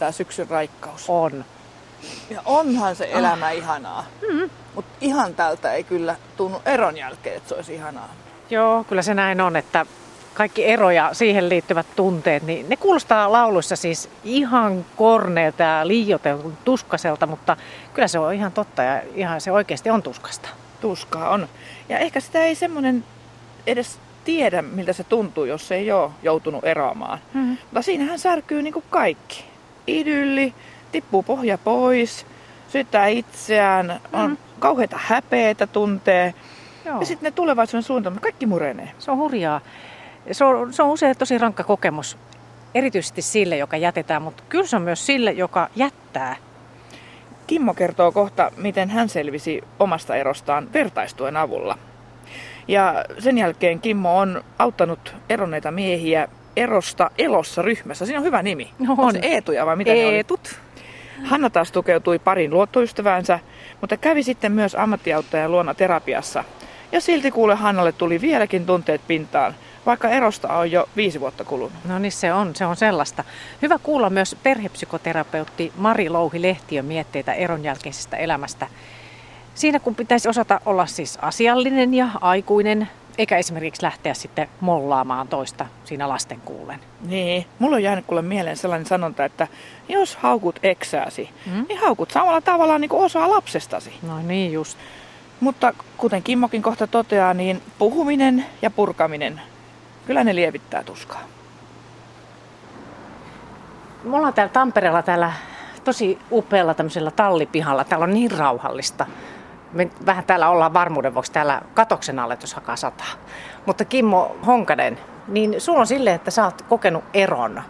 tämä syksyn raikkaus. On. Ja onhan se elämä ah. ihanaa. Mm. Mutta ihan tältä ei kyllä tunnu eron jälkeen, että se olisi ihanaa. Joo, kyllä se näin on, että kaikki ero ja siihen liittyvät tunteet, niin ne kuulostaa lauluissa siis ihan korneelta ja liioiteltu tuskaselta, mutta kyllä se on ihan totta ja ihan se oikeasti on tuskasta. Tuskaa on. Ja ehkä sitä ei semmoinen edes tiedä, miltä se tuntuu, jos se ei ole joutunut eroamaan. Mm-hmm. Mutta siinähän särkyy niin kuin kaikki. Idylli, tippuu pohja pois, syyttää itseään, on kauheita häpeitä tuntee. Joo. Ja sitten ne tulevaisuuden suunnitelmat, kaikki murenee. Se on hurjaa. Se on, se on usein tosi rankka kokemus, erityisesti sille, joka jätetään, mutta kyllä se on myös sille, joka jättää. Kimmo kertoo kohta, miten hän selvisi omasta erostaan vertaistuen avulla. Ja sen jälkeen Kimmo on auttanut eronneita miehiä erosta elossa ryhmässä. Siinä on hyvä nimi. No on. on se Eetuja vai mitä Eetut. Hanna taas tukeutui parin luottoystäväänsä, mutta kävi sitten myös ammattiauttajan luona terapiassa. Ja silti kuule Hannalle tuli vieläkin tunteet pintaan, vaikka erosta on jo viisi vuotta kulunut. No niin se on, se on sellaista. Hyvä kuulla myös perhepsykoterapeutti Mari Louhi-Lehtiön mietteitä eron jälkeisestä elämästä. Siinä kun pitäisi osata olla siis asiallinen ja aikuinen, eikä esimerkiksi lähteä sitten mollaamaan toista siinä lasten kuulen. Niin, mulla on jäänyt kuule mieleen sellainen sanonta, että jos haukut eksääsi, mm? niin haukut samalla tavalla niin kuin osaa lapsestasi. No niin just. Mutta kuten Kimmokin kohta toteaa, niin puhuminen ja purkaminen, kyllä ne lievittää tuskaa. Me ollaan täällä Tampereella täällä tosi upealla tämmöisellä tallipihalla. Täällä on niin rauhallista me vähän täällä ollaan varmuuden vuoksi täällä katoksen alle, jos hakaa sataa. Mutta Kimmo Honkanen, niin sulla on silleen, että sä oot kokenut eron.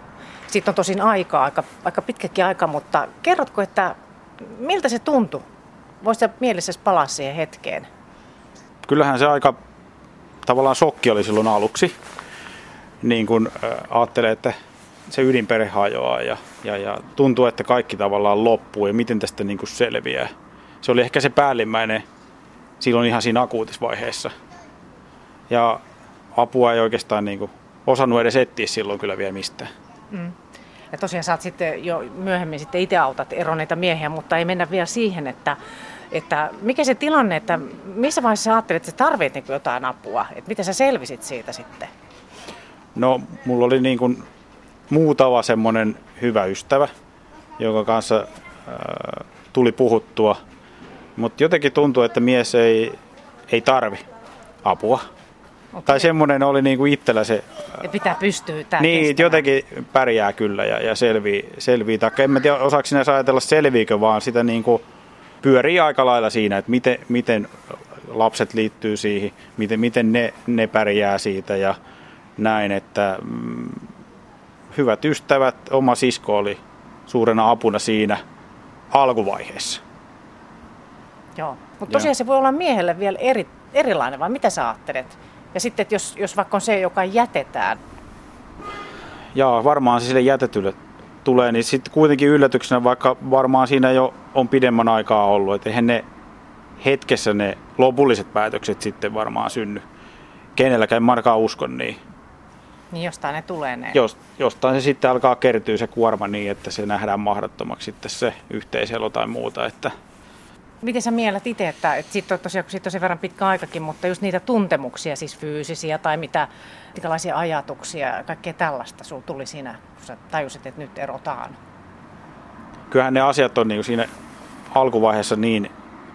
Siitä on tosin aikaa, aika, aika pitkäkin aika, mutta kerrotko, että miltä se tuntui? Voisitko mielessäsi palaa siihen hetkeen? Kyllähän se aika tavallaan shokki oli silloin aluksi. Niin kun ajattelee, että se ydinperhe hajoaa ja, ja, ja tuntuu, että kaikki tavallaan loppuu ja miten tästä niin kuin selviää se oli ehkä se päällimmäinen silloin ihan siinä akuutisvaiheessa. Ja apua ei oikeastaan niin kuin osannut edes etsiä silloin kyllä vielä mistään. Mm. Ja tosiaan saat sitten jo myöhemmin sitten itse autat eroneita miehiä, mutta ei mennä vielä siihen, että, että mikä se tilanne, että missä vaiheessa sä ajattelit, että sä tarvitset niin jotain apua, että miten sä selvisit siitä sitten? No, mulla oli niin kuin muutama semmoinen hyvä ystävä, jonka kanssa äh, tuli puhuttua – mutta jotenkin tuntuu, että mies ei, ei tarvi apua. Okay. Tai semmoinen oli niinku itsellä se... Ja pitää pystyä tämä Niin, kestämään. jotenkin pärjää kyllä ja, ja selvii, selvii. Taikka en mä tiedä, osaako sinä ajatella selviikö, vaan sitä niinku pyörii aika lailla siinä, että miten, miten lapset liittyy siihen, miten, miten ne, ne pärjää siitä ja näin, että mm, hyvät ystävät, oma sisko oli suurena apuna siinä alkuvaiheessa. Joo, mutta tosiaan se voi olla miehelle vielä eri, erilainen, vai mitä sä ajattelet? Ja sitten, että jos, jos vaikka on se, joka jätetään. Joo, varmaan se sille jätetylle tulee, niin sitten kuitenkin yllätyksenä, vaikka varmaan siinä jo on pidemmän aikaa ollut, että eihän ne hetkessä ne lopulliset päätökset sitten varmaan synny. Kenelläkään markaa uskon niin. Niin jostain ne tulee ne. Jost, jostain se sitten alkaa kertyä se kuorma niin, että se nähdään mahdottomaksi sitten se yhteiselo tai muuta. Että Miten sä mielät itse, että, että siitä on tosiaan, siitä on sen verran pitkä aikakin, mutta just niitä tuntemuksia, siis fyysisiä tai mitä, minkälaisia ajatuksia ja kaikkea tällaista sulla tuli siinä, kun sä tajusit, että nyt erotaan? Kyllähän ne asiat on niin siinä alkuvaiheessa niin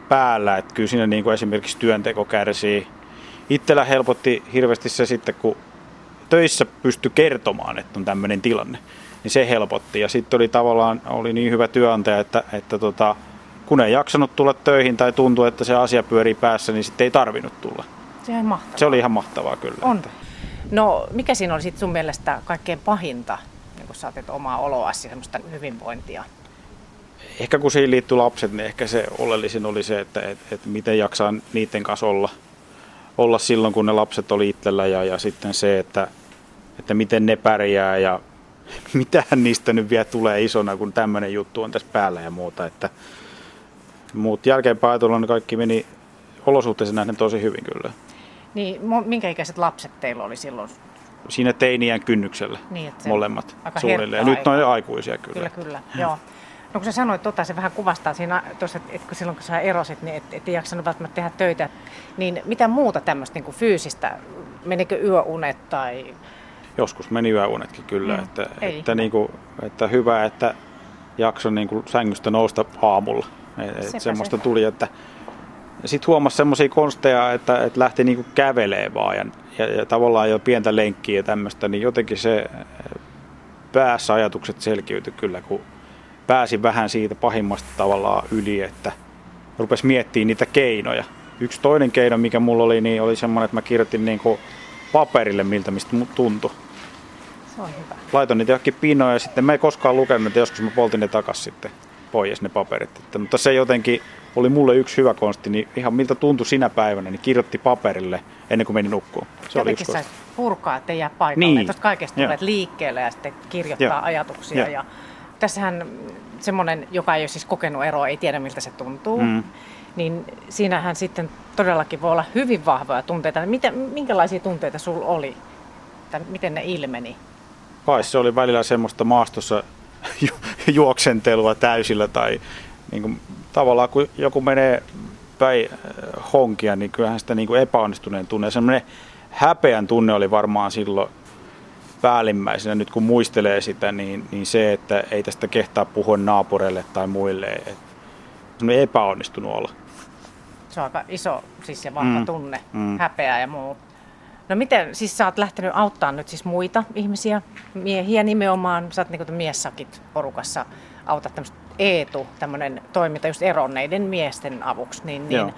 päällä, että kyllä siinä niin kuin esimerkiksi työnteko kärsii. Itsellä helpotti hirveästi se sitten, kun töissä pystyi kertomaan, että on tämmöinen tilanne, niin se helpotti. Ja sitten oli tavallaan oli niin hyvä työnantaja, että, että tota, kun ei jaksanut tulla töihin tai tuntuu, että se asia pyörii päässä, niin sitten ei tarvinnut tulla. Se, on mahtavaa. se oli ihan mahtavaa kyllä. On. No mikä siinä oli sitten sun mielestä kaikkein pahinta, niin kun sä omaa oloasi, semmoista hyvinvointia? Ehkä kun siihen liittyy lapset, niin ehkä se oleellisin oli se, että et, et miten jaksaa niiden kanssa olla, olla silloin, kun ne lapset oli itsellä ja, ja sitten se, että, että miten ne pärjää ja mitä niistä nyt vielä tulee isona, kun tämmöinen juttu on tässä päällä ja muuta. Että, Muut jälkeenpäin ajatellaan, niin kaikki meni olosuhteisiin nähden tosi hyvin kyllä. Niin, minkä ikäiset lapset teillä oli silloin? siinä teiniän kynnyksellä Niin, molemmat suunnilleen. Ja nyt ne on aika. jo aikuisia kyllä. Kyllä, kyllä. Joo. No kun sä sanoit tota, se vähän kuvastaa siinä, tuossa, että että kun silloin kun sä erosit, niin et, et jaksanut välttämättä tehdä töitä, niin mitä muuta tämmöistä niin fyysistä, menikö yöunet tai... Joskus meni yöunetkin kyllä, Mm, mm, että, ei. että, niin kuin, että hyvä, että jakson niin kuin sängystä nousta aamulla. Et, et semmoista se. tuli, että sitten huomasi semmoisia konsteja, että, että lähti niin kuin kävelee vaan ja, ja, ja tavallaan jo pientä lenkkiä ja tämmöistä, niin jotenkin se äh, päässä ajatukset selkiytyi kyllä, kun pääsin vähän siitä pahimmasta tavallaan yli, että rupes miettimään niitä keinoja. Yksi toinen keino, mikä mulla oli, niin oli semmoinen, että mä kirjoitin niin kuin paperille, miltä mistä tuntui. Se on hyvä. Laitoin niitä johonkin pinoja ja sitten mä en koskaan lukenut, että joskus mä poltin ne takas sitten pois ne paperit. Että, mutta se jotenkin oli mulle yksi hyvä konsti, niin ihan miltä tuntui sinä päivänä, niin kirjoitti paperille ennen kuin menin nukkuun. Se oli yksi Jotenkin saisi purkaa, ettei jää paikalle. Niin. Tuosta kaikesta tulet liikkeelle ja sitten kirjoittaa Joo. ajatuksia. Joo. Ja tässähän semmoinen, joka ei ole siis kokenut eroa, ei tiedä miltä se tuntuu. Mm. Niin siinähän sitten todellakin voi olla hyvin vahvoja tunteita. Mitä, minkälaisia tunteita sulla oli? Tai miten ne ilmeni? Kai se oli välillä semmoista maastossa juoksentelua täysillä tai niin kuin, tavallaan kun joku menee päin äh, honkia, niin kyllähän sitä niin kuin epäonnistuneen tunne. Semmoinen häpeän tunne oli varmaan silloin päällimmäisenä, nyt kun muistelee sitä, niin, niin se, että ei tästä kehtaa puhua naapureille tai muille. Et semmoinen epäonnistunut olla. Se on aika iso siis ja vahva Mm. tunne, mm. häpeä ja muu. No miten, siis sä oot lähtenyt auttaa nyt siis muita ihmisiä, miehiä nimenomaan, sä oot niin miessakit porukassa, autat tämmöistä Eetu, tämmöinen toiminta just eronneiden miesten avuksi, niin, Joo. niin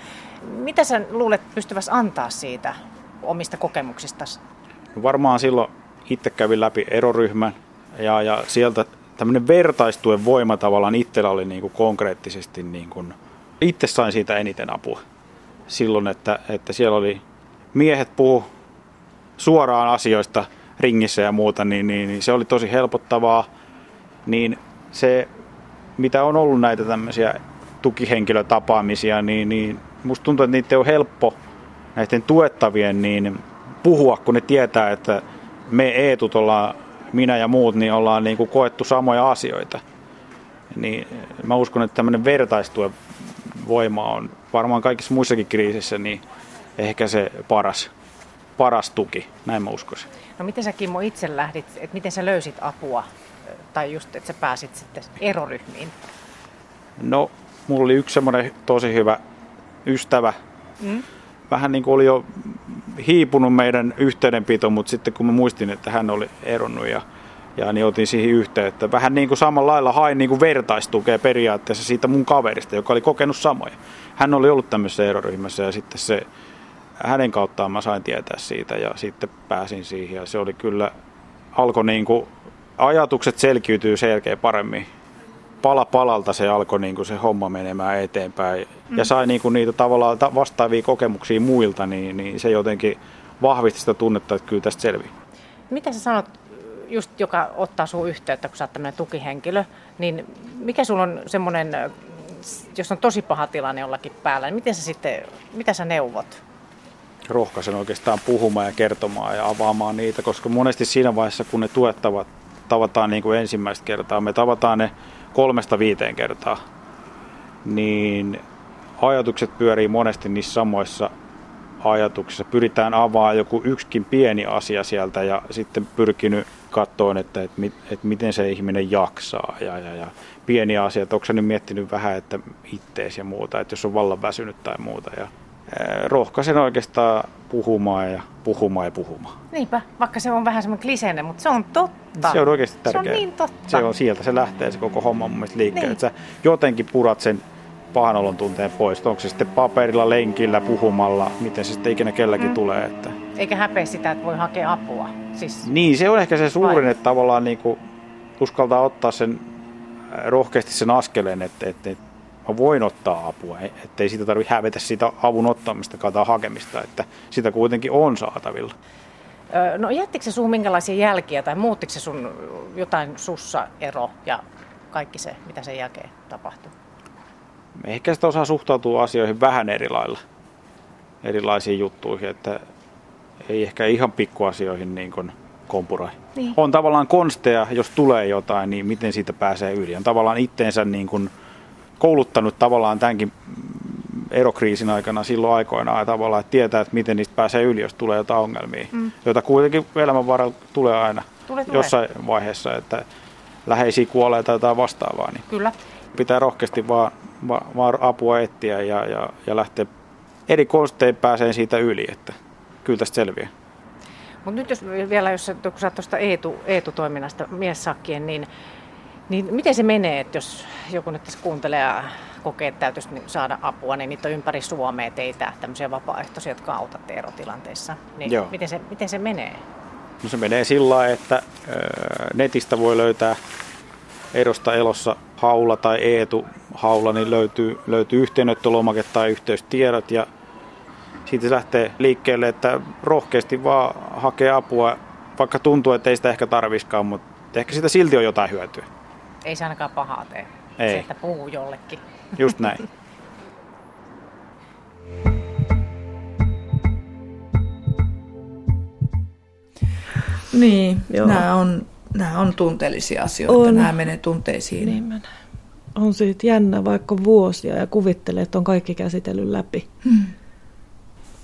mitä sä luulet pystyväs antaa siitä omista kokemuksistasi? Varmaan silloin itse kävin läpi eroryhmän ja, ja sieltä tämmöinen vertaistuen voima tavallaan itsellä oli niin kuin konkreettisesti, niin kuin, itse sain siitä eniten apua silloin, että, että siellä oli miehet puhu suoraan asioista ringissä ja muuta, niin, niin, niin se oli tosi helpottavaa. Niin se, mitä on ollut näitä tämmöisiä tukihenkilötapaamisia, niin, niin musta tuntuu, että niitä on helppo näiden tuettavien niin puhua, kun ne tietää, että me Eetut ollaan, minä ja muut, niin ollaan niin kuin koettu samoja asioita. Niin mä uskon, että tämmöinen vertaistuen voima on varmaan kaikissa muissakin kriisissä niin ehkä se paras, paras tuki, näin mä uskoisin. No miten sä Kimmo itse lähdit, että miten sä löysit apua tai just, että sä pääsit sitten eroryhmiin? No, mulla oli yksi semmoinen tosi hyvä ystävä. Mm? Vähän niin kuin oli jo hiipunut meidän yhteydenpito, mutta sitten kun mä muistin, että hän oli eronnut ja, ja niin otin siihen yhteyttä. Vähän niin kuin samalla lailla hain niin kuin vertaistukea periaatteessa siitä mun kaverista, joka oli kokenut samoja. Hän oli ollut tämmöisessä eroryhmässä ja sitten se, hänen kauttaan mä sain tietää siitä ja sitten pääsin siihen ja se oli kyllä, alkoi niin kuin, ajatukset selkiytyy selkeä paremmin pala palalta se alkoi niin kuin se homma menemään eteenpäin. Mm. Ja sai niin kuin niitä tavallaan ta- vastaavia kokemuksia muilta, niin, niin se jotenkin vahvisti sitä tunnetta, että kyllä tästä selviää. Mitä sä sanot, just joka ottaa sun yhteyttä, kun sä oot tämmöinen tukihenkilö, niin mikä sulla on semmoinen, jos on tosi paha tilanne jollakin päällä, niin miten sä sitten, mitä sä neuvot? Rohkaisen oikeastaan puhumaan ja kertomaan ja avaamaan niitä, koska monesti siinä vaiheessa, kun ne tuettavat tavataan niin kuin ensimmäistä kertaa, me tavataan ne kolmesta viiteen kertaa, niin ajatukset pyörii monesti niissä samoissa ajatuksissa. Pyritään avaamaan joku yksikin pieni asia sieltä ja sitten pyrkinyt katsoa, että, että, että miten se ihminen jaksaa ja, ja, ja pieni asia, että onko se nyt miettinyt vähän, että ittees ja muuta, että jos on vallan väsynyt tai muuta. Ja, rohkaisen oikeastaan puhumaan ja puhumaan ja puhumaan. Niinpä, vaikka se on vähän semmoinen kliseinen, mutta se on totta. Se on oikeasti tärkeää. Se on niin totta. Se on sieltä, se lähtee se koko homma mun mielestä liikkeelle. Niin. Että sä jotenkin purat sen pahan olon tunteen pois. Onko se sitten paperilla, lenkillä, puhumalla, miten se sitten ikinä kelläkin mm. tulee. Että... Eikä häpeä sitä, että voi hakea apua. Siis, Niin, se on ehkä se suurin, Vai? että tavallaan niin kuin uskaltaa ottaa sen äh, rohkeasti sen askeleen, että, että, että mä voin ottaa apua, e- ettei siitä tarvitse hävetä sitä avun ottamista tai hakemista, että sitä kuitenkin on saatavilla. No jättikö se suhun minkälaisia jälkiä tai muuttiko se sun jotain sussa ero ja kaikki se, mitä sen jälkeen tapahtui? Ehkä sitä osaa suhtautua asioihin vähän eri lailla, erilaisiin juttuihin, että ei ehkä ihan pikkuasioihin niin kuin kompurai. Niin. On tavallaan konsteja, jos tulee jotain, niin miten siitä pääsee yli. On tavallaan itteensä niin kuin kouluttanut tavallaan tämänkin erokriisin aikana silloin aikoinaan tavallaan, että tietää, että miten niistä pääsee yli, jos tulee jotain ongelmia, mm. joita kuitenkin elämän varrella tulee aina tule, tule. jossain vaiheessa, että läheisiä kuolee tai jotain vastaavaa. Niin Kyllä. Pitää rohkeasti vaan, vaan, vaan apua etsiä ja, ja, ja lähteä eri konstein pääsee siitä yli, että kyllä tästä selviää. Mutta nyt jos vielä, jos kun sä tuosta Eetu, Eetu-toiminnasta miessakkien, niin, niin miten se menee, että jos joku nyt tässä kuuntelee ja kokee, että täytyisi saada apua, niin niitä on ympäri Suomea teitä, tämmöisiä vapaaehtoisia, jotka autatte erotilanteissa. Niin Joo. Miten, se, miten se menee? No se menee sillä lailla, että netistä voi löytää Erosta elossa haula tai Eetu haula, niin löytyy, löytyy yhteenöttölomake tai yhteystiedot ja siitä se lähtee liikkeelle, että rohkeasti vaan hakee apua, vaikka tuntuu, että ei sitä ehkä tarviskaan, mutta ehkä sitä silti on jotain hyötyä. Ei se ainakaan pahaa tee, ei. se, että puhuu jollekin. Just näin. niin, Joo. nämä on, nämä on tunteellisia asioita, on. nämä menee tunteisiin. Niin menee. On siitä jännä vaikka vuosia ja kuvittelee, että on kaikki käsitellyt läpi. Hmm.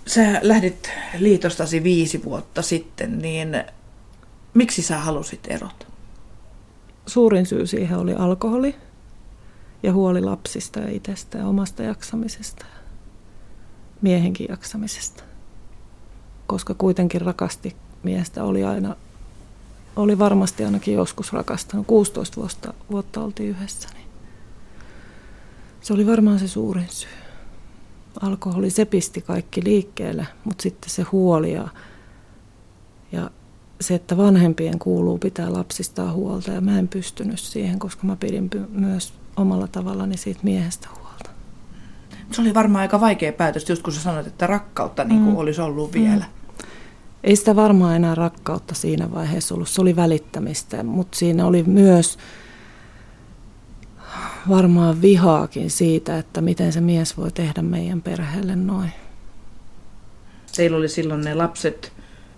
Sä lähdit liitostasi viisi vuotta sitten, niin miksi sä halusit erot? Suurin syy siihen oli alkoholi ja huoli lapsista ja itsestä ja omasta jaksamisesta ja miehenkin jaksamisesta. Koska kuitenkin rakasti miestä, oli aina, oli varmasti ainakin joskus rakastanut. 16 vuotta, vuotta oltiin yhdessä, niin se oli varmaan se suurin syy. Alkoholi, se pisti kaikki liikkeelle, mutta sitten se huoli ja, ja se, että vanhempien kuuluu pitää lapsistaan huolta ja mä en pystynyt siihen, koska mä pidin myös omalla tavallani siitä miehestä huolta. Se oli varmaan aika vaikea päätös, just kun sä sanoit, että rakkautta niin kuin mm. olisi ollut vielä. Mm. Ei sitä varmaan enää rakkautta siinä vaiheessa ollut, se oli välittämistä, mutta siinä oli myös varmaan vihaakin siitä, että miten se mies voi tehdä meidän perheelle noin. Teillä oli silloin ne lapset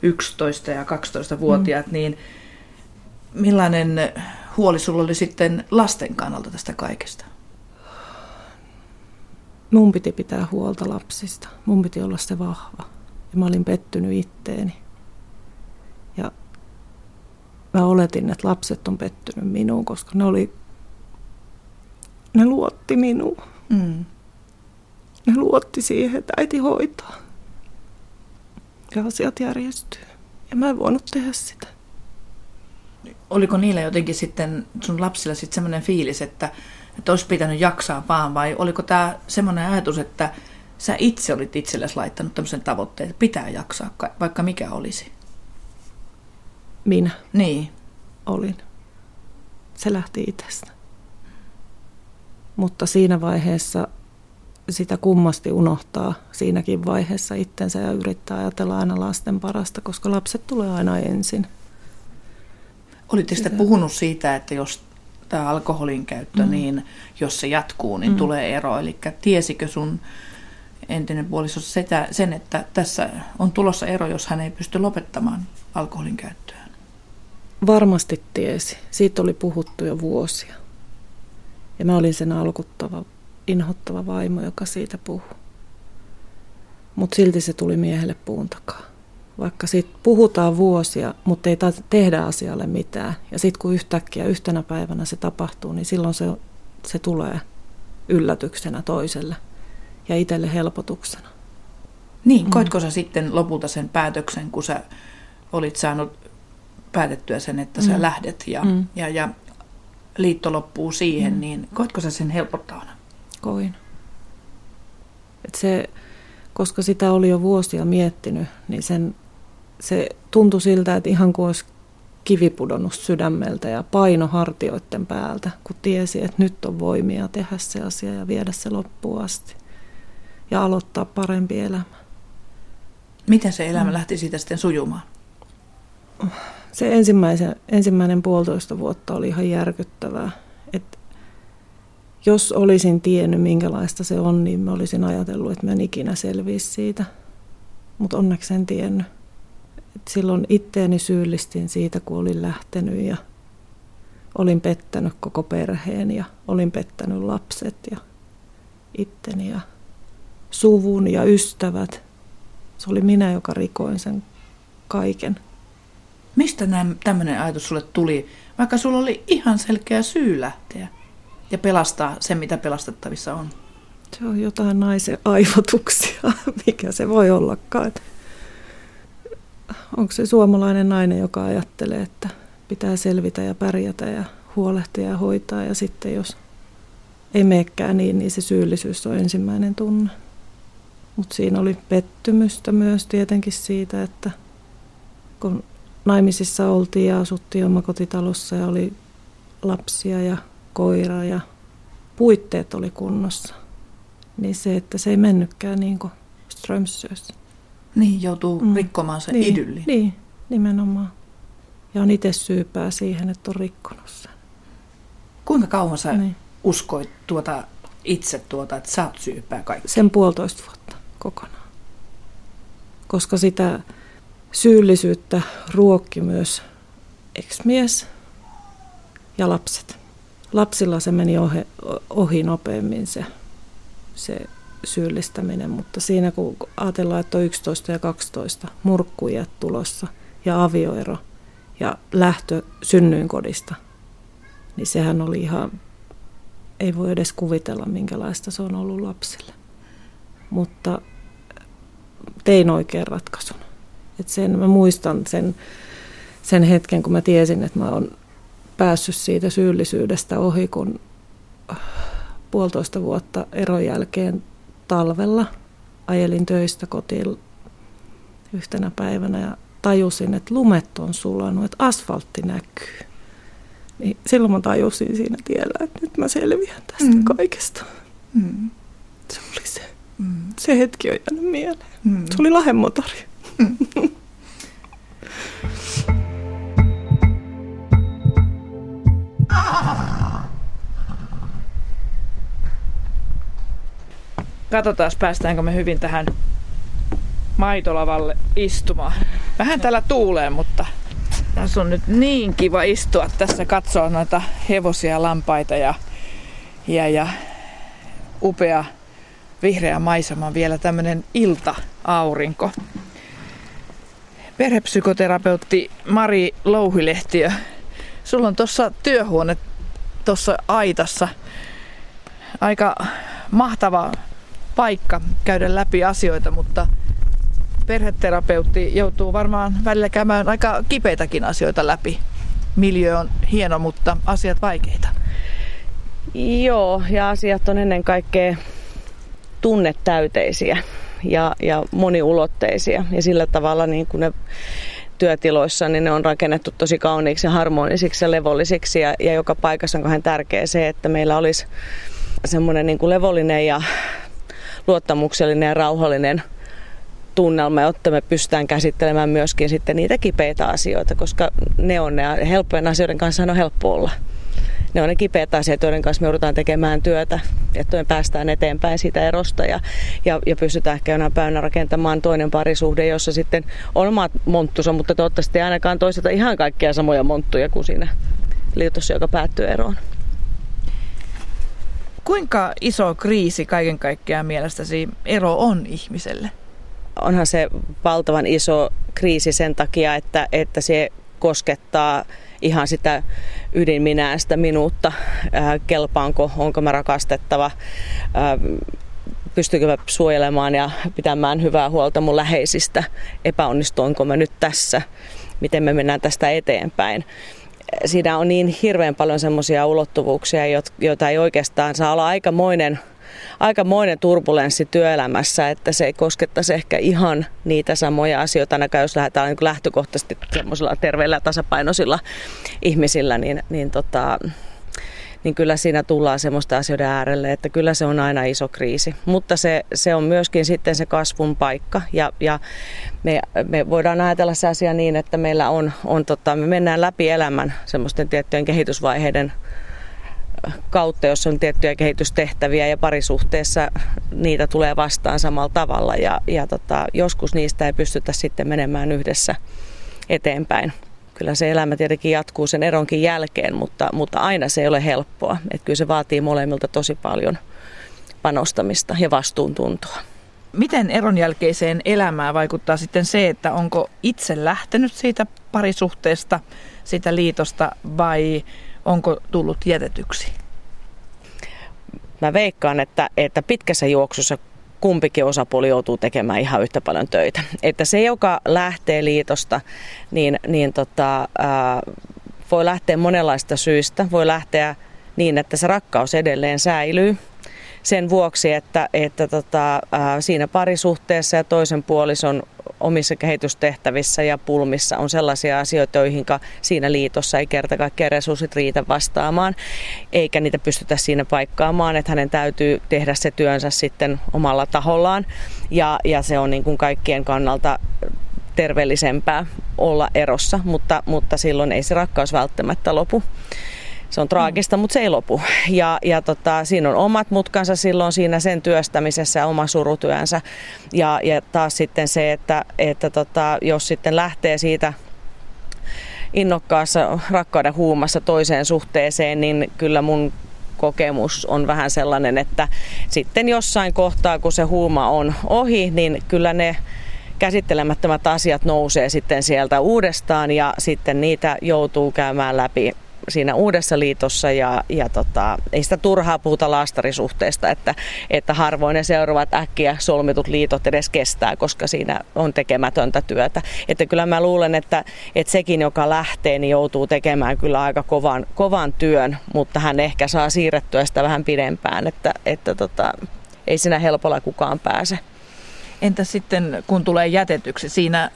11 ja 12-vuotiaat, mm. niin millainen huoli sulla oli sitten lasten kannalta tästä kaikesta? Mun piti pitää huolta lapsista. Mun piti olla se vahva. Ja mä olin pettynyt itteeni. Ja mä oletin, että lapset on pettynyt minuun, koska ne oli, ne luotti minuun. Mm. Ne luotti siihen, että äiti hoitaa. Ja asiat järjestyy. Ja mä en voinut tehdä sitä. Oliko niillä jotenkin sitten sun lapsilla sitten semmoinen fiilis, että, että olisi pitänyt jaksaa vaan vai oliko tämä semmoinen ajatus, että sä itse olit itsellesi laittanut tämmöisen tavoitteen, että pitää jaksaa, vaikka mikä olisi? Minä? Niin. Olin. Se lähti itsestä. Mutta siinä vaiheessa sitä kummasti unohtaa siinäkin vaiheessa itsensä ja yrittää ajatella aina lasten parasta, koska lapset tulee aina ensin. Olitte sitten puhunut siitä, että jos tämä alkoholin käyttö, mm. niin jos se jatkuu, niin mm. tulee ero. Eli tiesikö sun entinen puoliso sitä, sen, että tässä on tulossa ero, jos hän ei pysty lopettamaan alkoholin käyttöä? Varmasti tiesi. Siitä oli puhuttu jo vuosia. Ja mä olin sen alkuttava, inhottava vaimo, joka siitä puhui. Mutta silti se tuli miehelle puun takaa. Vaikka siitä puhutaan vuosia, mutta ei tehdä asialle mitään. Ja sitten kun yhtäkkiä yhtenä päivänä se tapahtuu, niin silloin se, se tulee yllätyksenä toiselle ja itselle helpotuksena. Niin, mm. koitko sä sitten lopulta sen päätöksen, kun sä olit saanut päätettyä sen, että sä mm. lähdet ja, mm. ja, ja liitto loppuu siihen, mm. niin koitko sä sen helpottavana? Koin. Et se, koska sitä oli jo vuosia miettinyt, niin sen, se tuntui siltä, että ihan kuin olisi kivi pudonnut sydämeltä ja paino hartioiden päältä, kun tiesi, että nyt on voimia tehdä se asia ja viedä se loppuun asti ja aloittaa parempi elämä. Miten se elämä mm. lähti siitä sitten sujumaan? Se ensimmäisen, ensimmäinen puolitoista vuotta oli ihan järkyttävää. Et jos olisin tiennyt, minkälaista se on, niin mä olisin ajatellut, että mä en ikinä selviisi siitä. Mutta onneksi en tiennyt. Et silloin itteeni syyllistin siitä, kun olin lähtenyt ja olin pettänyt koko perheen ja olin pettänyt lapset ja itteni ja suvun ja ystävät. Se oli minä, joka rikoin sen kaiken. Mistä tämmöinen ajatus sulle tuli, vaikka sulla oli ihan selkeä syy lähteä ja pelastaa se, mitä pelastettavissa on? Se on jotain naisen aivotuksia, mikä se voi ollakaan. Onko se suomalainen nainen, joka ajattelee, että pitää selvitä ja pärjätä ja huolehtia ja hoitaa ja sitten jos ei meekään niin, niin se syyllisyys on ensimmäinen tunne. Mutta siinä oli pettymystä myös tietenkin siitä, että kun naimisissa oltiin ja asuttiin omakotitalossa ja oli lapsia ja koira ja puitteet oli kunnossa, niin se, että se ei mennytkään niin kuin Strömsössä. Niin, joutuu mm. rikkomaan se niin, idylli. Niin, nimenomaan. Ja on itse syypää siihen, että on rikkonut sen. Kuinka kauan sä niin. uskoit tuota, itse tuota, että sä oot syypää kaikki? Sen puolitoista vuotta kokonaan. Koska sitä syyllisyyttä ruokki myös ex-mies ja lapset. Lapsilla se meni ohi, ohi nopeammin se, se syyllistäminen, mutta siinä kun ajatellaan, että on 11 ja 12 murkkuja tulossa ja avioero ja lähtö synnyinkodista, niin sehän oli ihan, ei voi edes kuvitella minkälaista se on ollut lapsille. Mutta tein oikean ratkaisun. Et sen, mä muistan sen, sen hetken, kun mä tiesin, että mä oon päässyt siitä syyllisyydestä ohi, kun puolitoista vuotta eron jälkeen talvella ajelin töistä kotiin yhtenä päivänä ja tajusin, että lumet on sulanut, että asfaltti näkyy. Niin silloin mä tajusin siinä tiellä, että nyt mä selviän tästä mm. kaikesta. Mm. Se oli se. Mm. Se hetki on jäänyt mieleen. Mm. Se oli lahemotari. Mm. Katsotaan, päästäänkö me hyvin tähän maitolavalle istumaan. Vähän täällä tuulee, mutta tässä on nyt niin kiva istua tässä katsoa noita hevosia, lampaita ja, ja, ja upea vihreä maisema, vielä tämmöinen ilta-aurinko. Perhepsykoterapeutti Mari Louhilehtiö, sulla on tuossa työhuone tuossa aitassa. Aika mahtava paikka käydä läpi asioita, mutta perheterapeutti joutuu varmaan välillä käymään aika kipeitäkin asioita läpi. Miljö on hieno, mutta asiat vaikeita. Joo, ja asiat on ennen kaikkea tunnetäyteisiä ja, ja moniulotteisia. Ja sillä tavalla niin kuin ne työtiloissa, niin ne on rakennettu tosi kauniiksi ja harmonisiksi ja levollisiksi. Ja, ja joka paikassa on kauhean tärkeää se, että meillä olisi semmoinen niin kuin levollinen ja luottamuksellinen ja rauhallinen tunnelma, jotta me pystytään käsittelemään myöskin sitten niitä kipeitä asioita, koska ne on ne helppojen asioiden kanssa on helppo olla. Ne on ne kipeät asiat, joiden kanssa me joudutaan tekemään työtä, että me päästään eteenpäin siitä erosta ja, ja, ja pystytään ehkä jonain päivänä rakentamaan toinen parisuhde, jossa sitten on omat monttusa, mutta toivottavasti ei ainakaan toisaalta ihan kaikkia samoja monttuja kuin siinä liitossa, joka päättyy eroon. Kuinka iso kriisi kaiken kaikkiaan mielestäsi ero on ihmiselle? Onhan se valtavan iso kriisi sen takia, että, että se koskettaa ihan sitä ydinminää, sitä minuutta, ää, kelpaanko, onko mä rakastettava, ää, pystyykö mä suojelemaan ja pitämään hyvää huolta mun läheisistä, epäonnistuinko mä nyt tässä, miten me mennään tästä eteenpäin. Siinä on niin hirveän paljon semmoisia ulottuvuuksia, joita ei oikeastaan saa olla aikamoinen, aikamoinen turbulenssi työelämässä, että se ei koskettaisi ehkä ihan niitä samoja asioita, ainakaan jos lähdetään niin lähtökohtaisesti semmoisilla terveillä tasapainoisilla ihmisillä, niin, niin tota, niin kyllä siinä tullaan semmoista asioiden äärelle, että kyllä se on aina iso kriisi. Mutta se, se on myöskin sitten se kasvun paikka ja, ja me, me voidaan ajatella se asia niin, että meillä on, on tota, me mennään läpi elämän semmoisten tiettyjen kehitysvaiheiden kautta, jos on tiettyjä kehitystehtäviä ja parisuhteessa niitä tulee vastaan samalla tavalla ja, ja tota, joskus niistä ei pystytä sitten menemään yhdessä eteenpäin. Kyllä se elämä tietenkin jatkuu sen eronkin jälkeen, mutta, mutta aina se ei ole helppoa. Että kyllä se vaatii molemmilta tosi paljon panostamista ja vastuuntuntoa. Miten eron jälkeiseen elämään vaikuttaa sitten se, että onko itse lähtenyt siitä parisuhteesta, siitä liitosta vai onko tullut jätetyksi? Mä veikkaan, että, että pitkässä juoksussa kumpikin osapuoli joutuu tekemään ihan yhtä paljon töitä. Että se, joka lähtee liitosta, niin, niin tota, ää, voi lähteä monenlaista syistä. Voi lähteä niin, että se rakkaus edelleen säilyy sen vuoksi, että, että tota, ää, siinä parisuhteessa ja toisen puolison omissa kehitystehtävissä ja pulmissa on sellaisia asioita, joihin siinä liitossa ei kerta kaikkiaan resurssit riitä vastaamaan, eikä niitä pystytä siinä paikkaamaan, että hänen täytyy tehdä se työnsä sitten omalla tahollaan ja, ja se on niin kuin kaikkien kannalta terveellisempää olla erossa, mutta, mutta silloin ei se rakkaus välttämättä lopu. Se on traagista, mm. mutta se ei lopu. Ja, ja tota, siinä on omat mutkansa silloin siinä sen työstämisessä ja oma surutyönsä. Ja, ja taas sitten se, että, että tota, jos sitten lähtee siitä innokkaassa rakkauden huumassa toiseen suhteeseen, niin kyllä mun kokemus on vähän sellainen, että sitten jossain kohtaa, kun se huuma on ohi, niin kyllä ne käsittelemättömät asiat nousee sitten sieltä uudestaan ja sitten niitä joutuu käymään läpi siinä uudessa liitossa ja, ja tota, ei sitä turhaa puhuta laastarisuhteesta, että, että harvoin ne seuraavat äkkiä solmitut liitot edes kestää, koska siinä on tekemätöntä työtä. Että kyllä mä luulen, että, että sekin, joka lähtee, niin joutuu tekemään kyllä aika kovan, kovan työn, mutta hän ehkä saa siirrettyä sitä vähän pidempään, että, että tota, ei siinä helpolla kukaan pääse. Entä sitten, kun tulee jätetyksi, siinä,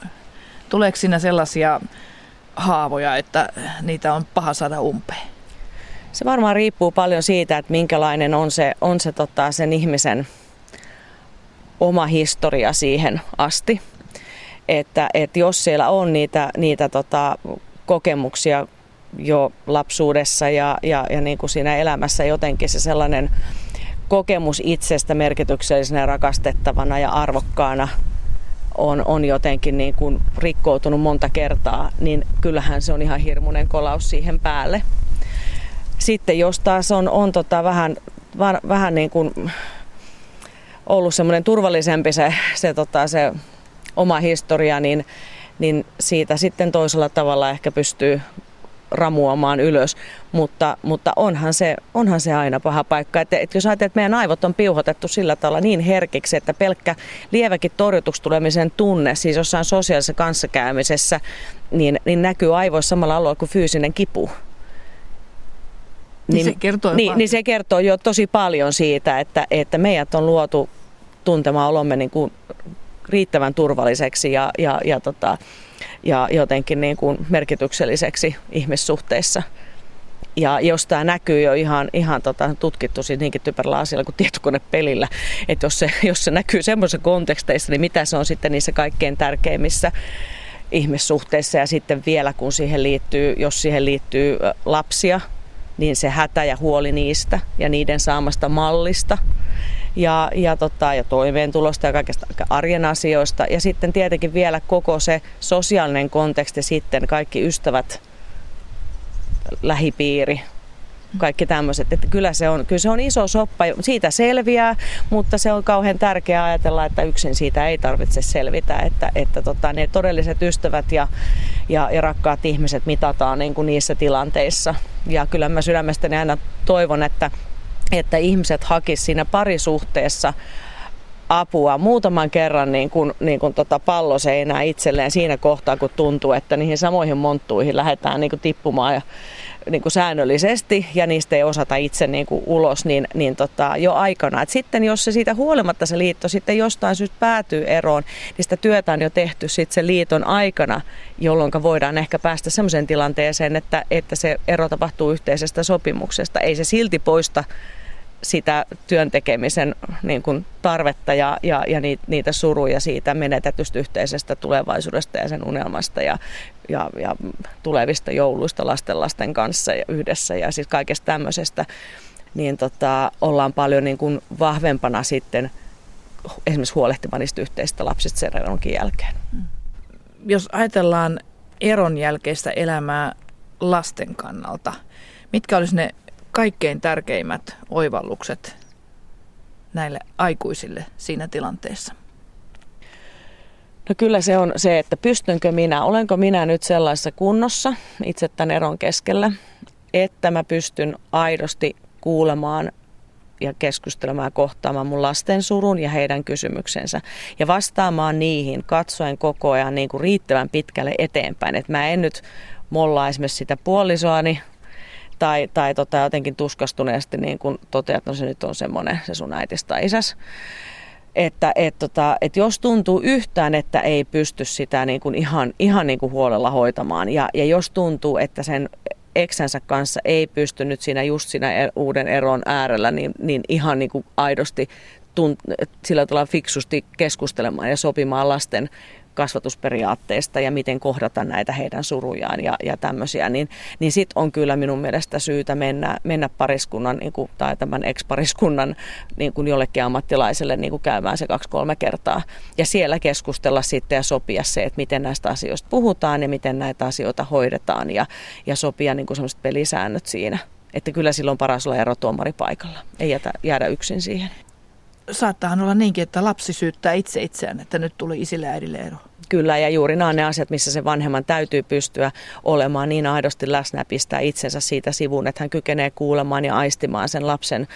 tuleeko siinä sellaisia haavoja, että niitä on paha saada umpeen? Se varmaan riippuu paljon siitä, että minkälainen on se, on se tota, sen ihmisen oma historia siihen asti. Että, että jos siellä on niitä, niitä tota, kokemuksia jo lapsuudessa ja, ja, ja niin kuin siinä elämässä jotenkin se sellainen kokemus itsestä merkityksellisenä, rakastettavana ja arvokkaana on, on jotenkin niin kuin rikkoutunut monta kertaa, niin kyllähän se on ihan hirmuinen kolaus siihen päälle. Sitten jos taas on, on tota vähän, vähän niin kuin ollut semmoinen turvallisempi se, se, tota, se oma historia, niin, niin siitä sitten toisella tavalla ehkä pystyy ramuamaan ylös, mutta, mutta onhan, se, onhan se aina paha paikka. Että, että jos ajatellaan, että meidän aivot on piuhotettu sillä tavalla niin herkiksi, että pelkkä lieväkin torjutuksi tulemisen tunne, siis jossain sosiaalisessa kanssakäymisessä, niin, niin näkyy aivoissa samalla alueella kuin fyysinen kipu. Niin, niin, se kertoo niin, niin se kertoo jo tosi paljon siitä, että, että meidät on luotu tuntemaan olomme niin kuin riittävän turvalliseksi ja, ja, ja tota, ja jotenkin niin kuin merkitykselliseksi ihmissuhteissa. Ja jos tämä näkyy jo ihan, ihan tota, tutkittu siis niinkin typerillä asialla kuin tietokonepelillä, että jos se, jos se näkyy semmoisessa konteksteissa, niin mitä se on sitten niissä kaikkein tärkeimmissä ihmissuhteissa ja sitten vielä kun siihen liittyy, jos siihen liittyy lapsia, niin se hätä ja huoli niistä ja niiden saamasta mallista ja, ja, tota, ja toimeentulosta ja kaikista arjen asioista. Ja sitten tietenkin vielä koko se sosiaalinen konteksti sitten, kaikki ystävät, lähipiiri, kaikki tämmöiset. Että kyllä se, on, kyllä se on iso soppa, siitä selviää, mutta se on kauhean tärkeää ajatella, että yksin siitä ei tarvitse selvitä, että, että tota, ne todelliset ystävät ja, ja, ja rakkaat ihmiset mitataan niin kuin niissä tilanteissa. Ja kyllä mä sydämestäni aina toivon, että että ihmiset hakisivat siinä parisuhteessa apua muutaman kerran niin kuin, niin kuin tota palloseinää itselleen siinä kohtaa, kun tuntuu, että niihin samoihin monttuihin lähdetään niin kuin tippumaan ja, niin kuin säännöllisesti ja niistä ei osata itse niin kuin ulos, niin, niin tota, jo aikana. Et sitten jos se siitä huolimatta se liitto sitten jostain syystä päätyy eroon, niin sitä työtä on jo tehty sitten sen liiton aikana, jolloin voidaan ehkä päästä sellaiseen tilanteeseen, että, että se ero tapahtuu yhteisestä sopimuksesta. Ei se silti poista sitä työntekemisen niin kuin tarvetta ja, ja, ja niitä suruja siitä menetetystä yhteisestä tulevaisuudesta ja sen unelmasta ja, ja, ja tulevista jouluista lasten lasten kanssa ja yhdessä ja siis kaikesta tämmöisestä, niin tota, ollaan paljon niin kuin vahvempana sitten esimerkiksi huolehtimaan niistä yhteisistä lapsista sen jälkeen. Jos ajatellaan eron jälkeistä elämää lasten kannalta. Mitkä olisi ne kaikkein tärkeimmät oivallukset näille aikuisille siinä tilanteessa? No kyllä se on se, että pystynkö minä, olenko minä nyt sellaisessa kunnossa itse tämän eron keskellä, että mä pystyn aidosti kuulemaan ja keskustelemaan kohtaamaan mun lasten surun ja heidän kysymyksensä ja vastaamaan niihin katsoen koko ajan niin kuin riittävän pitkälle eteenpäin. Että mä en nyt mollaa esimerkiksi sitä puolisoani tai, tai tota, jotenkin tuskastuneesti niin kuin toteaa, että no se nyt on semmoinen se sun äitis tai isäs. Että et, tota, et jos tuntuu yhtään, että ei pysty sitä niin kuin ihan, ihan niin kuin huolella hoitamaan ja, ja jos tuntuu, että sen eksänsä kanssa ei pysty nyt siinä just siinä e, uuden eron äärellä niin, niin ihan niin aidosti tunt- sillä tavalla fiksusti keskustelemaan ja sopimaan lasten kasvatusperiaatteista ja miten kohdata näitä heidän surujaan ja, ja tämmöisiä, niin, niin sitten on kyllä minun mielestä syytä mennä, mennä pariskunnan niin kuin, tai tämän ex-pariskunnan niin kuin jollekin ammattilaiselle niin kuin käymään se kaksi-kolme kertaa. Ja siellä keskustella sitten ja sopia se, että miten näistä asioista puhutaan ja miten näitä asioita hoidetaan ja, ja sopia niin kuin sellaiset pelisäännöt siinä. Että kyllä silloin paras olla erotuomari paikalla, ei jätä, jäädä yksin siihen saattaahan olla niinkin, että lapsi syyttää itse itseään, että nyt tuli isille ja äidille ero. Kyllä, ja juuri nämä on ne asiat, missä se vanhemman täytyy pystyä olemaan niin aidosti läsnä pistää itsensä siitä sivuun, että hän kykenee kuulemaan ja aistimaan sen lapsen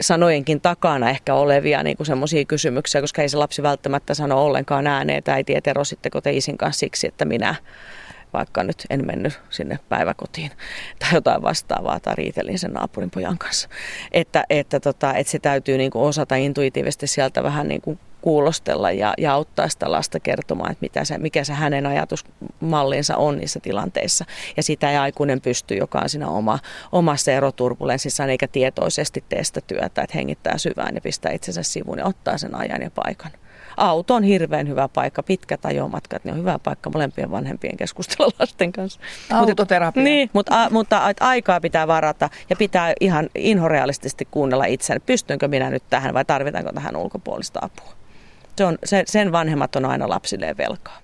sanojenkin takana ehkä olevia niin semmoisia kysymyksiä, koska ei se lapsi välttämättä sano ollenkaan ääneen, että äiti, et erositteko te isin kanssa siksi, että minä vaikka nyt en mennyt sinne päiväkotiin tai jotain vastaavaa tai riitelin sen naapurin pojan kanssa. Että, että, tota, että se täytyy niin kuin osata intuitiivisesti sieltä vähän niin kuin kuulostella ja, ja auttaa sitä lasta kertomaan, että mitä se, mikä se hänen ajatusmallinsa on niissä tilanteissa. Ja sitä ei aikuinen pysty, joka on siinä oma, omassa eroturbulenssissaan eikä tietoisesti tee sitä työtä, että hengittää syvään ja pistää itsensä sivuun ja ottaa sen ajan ja paikan auto on hirveän hyvä paikka, pitkät ajomatkat, niin on hyvä paikka molempien vanhempien keskustella lasten kanssa. Autoterapia. Niin, mutta, a, mutta aikaa pitää varata ja pitää ihan inhorealistisesti kuunnella itseään, pystynkö minä nyt tähän vai tarvitaanko tähän ulkopuolista apua. Se on, se, sen vanhemmat on aina lapsilleen velkaa.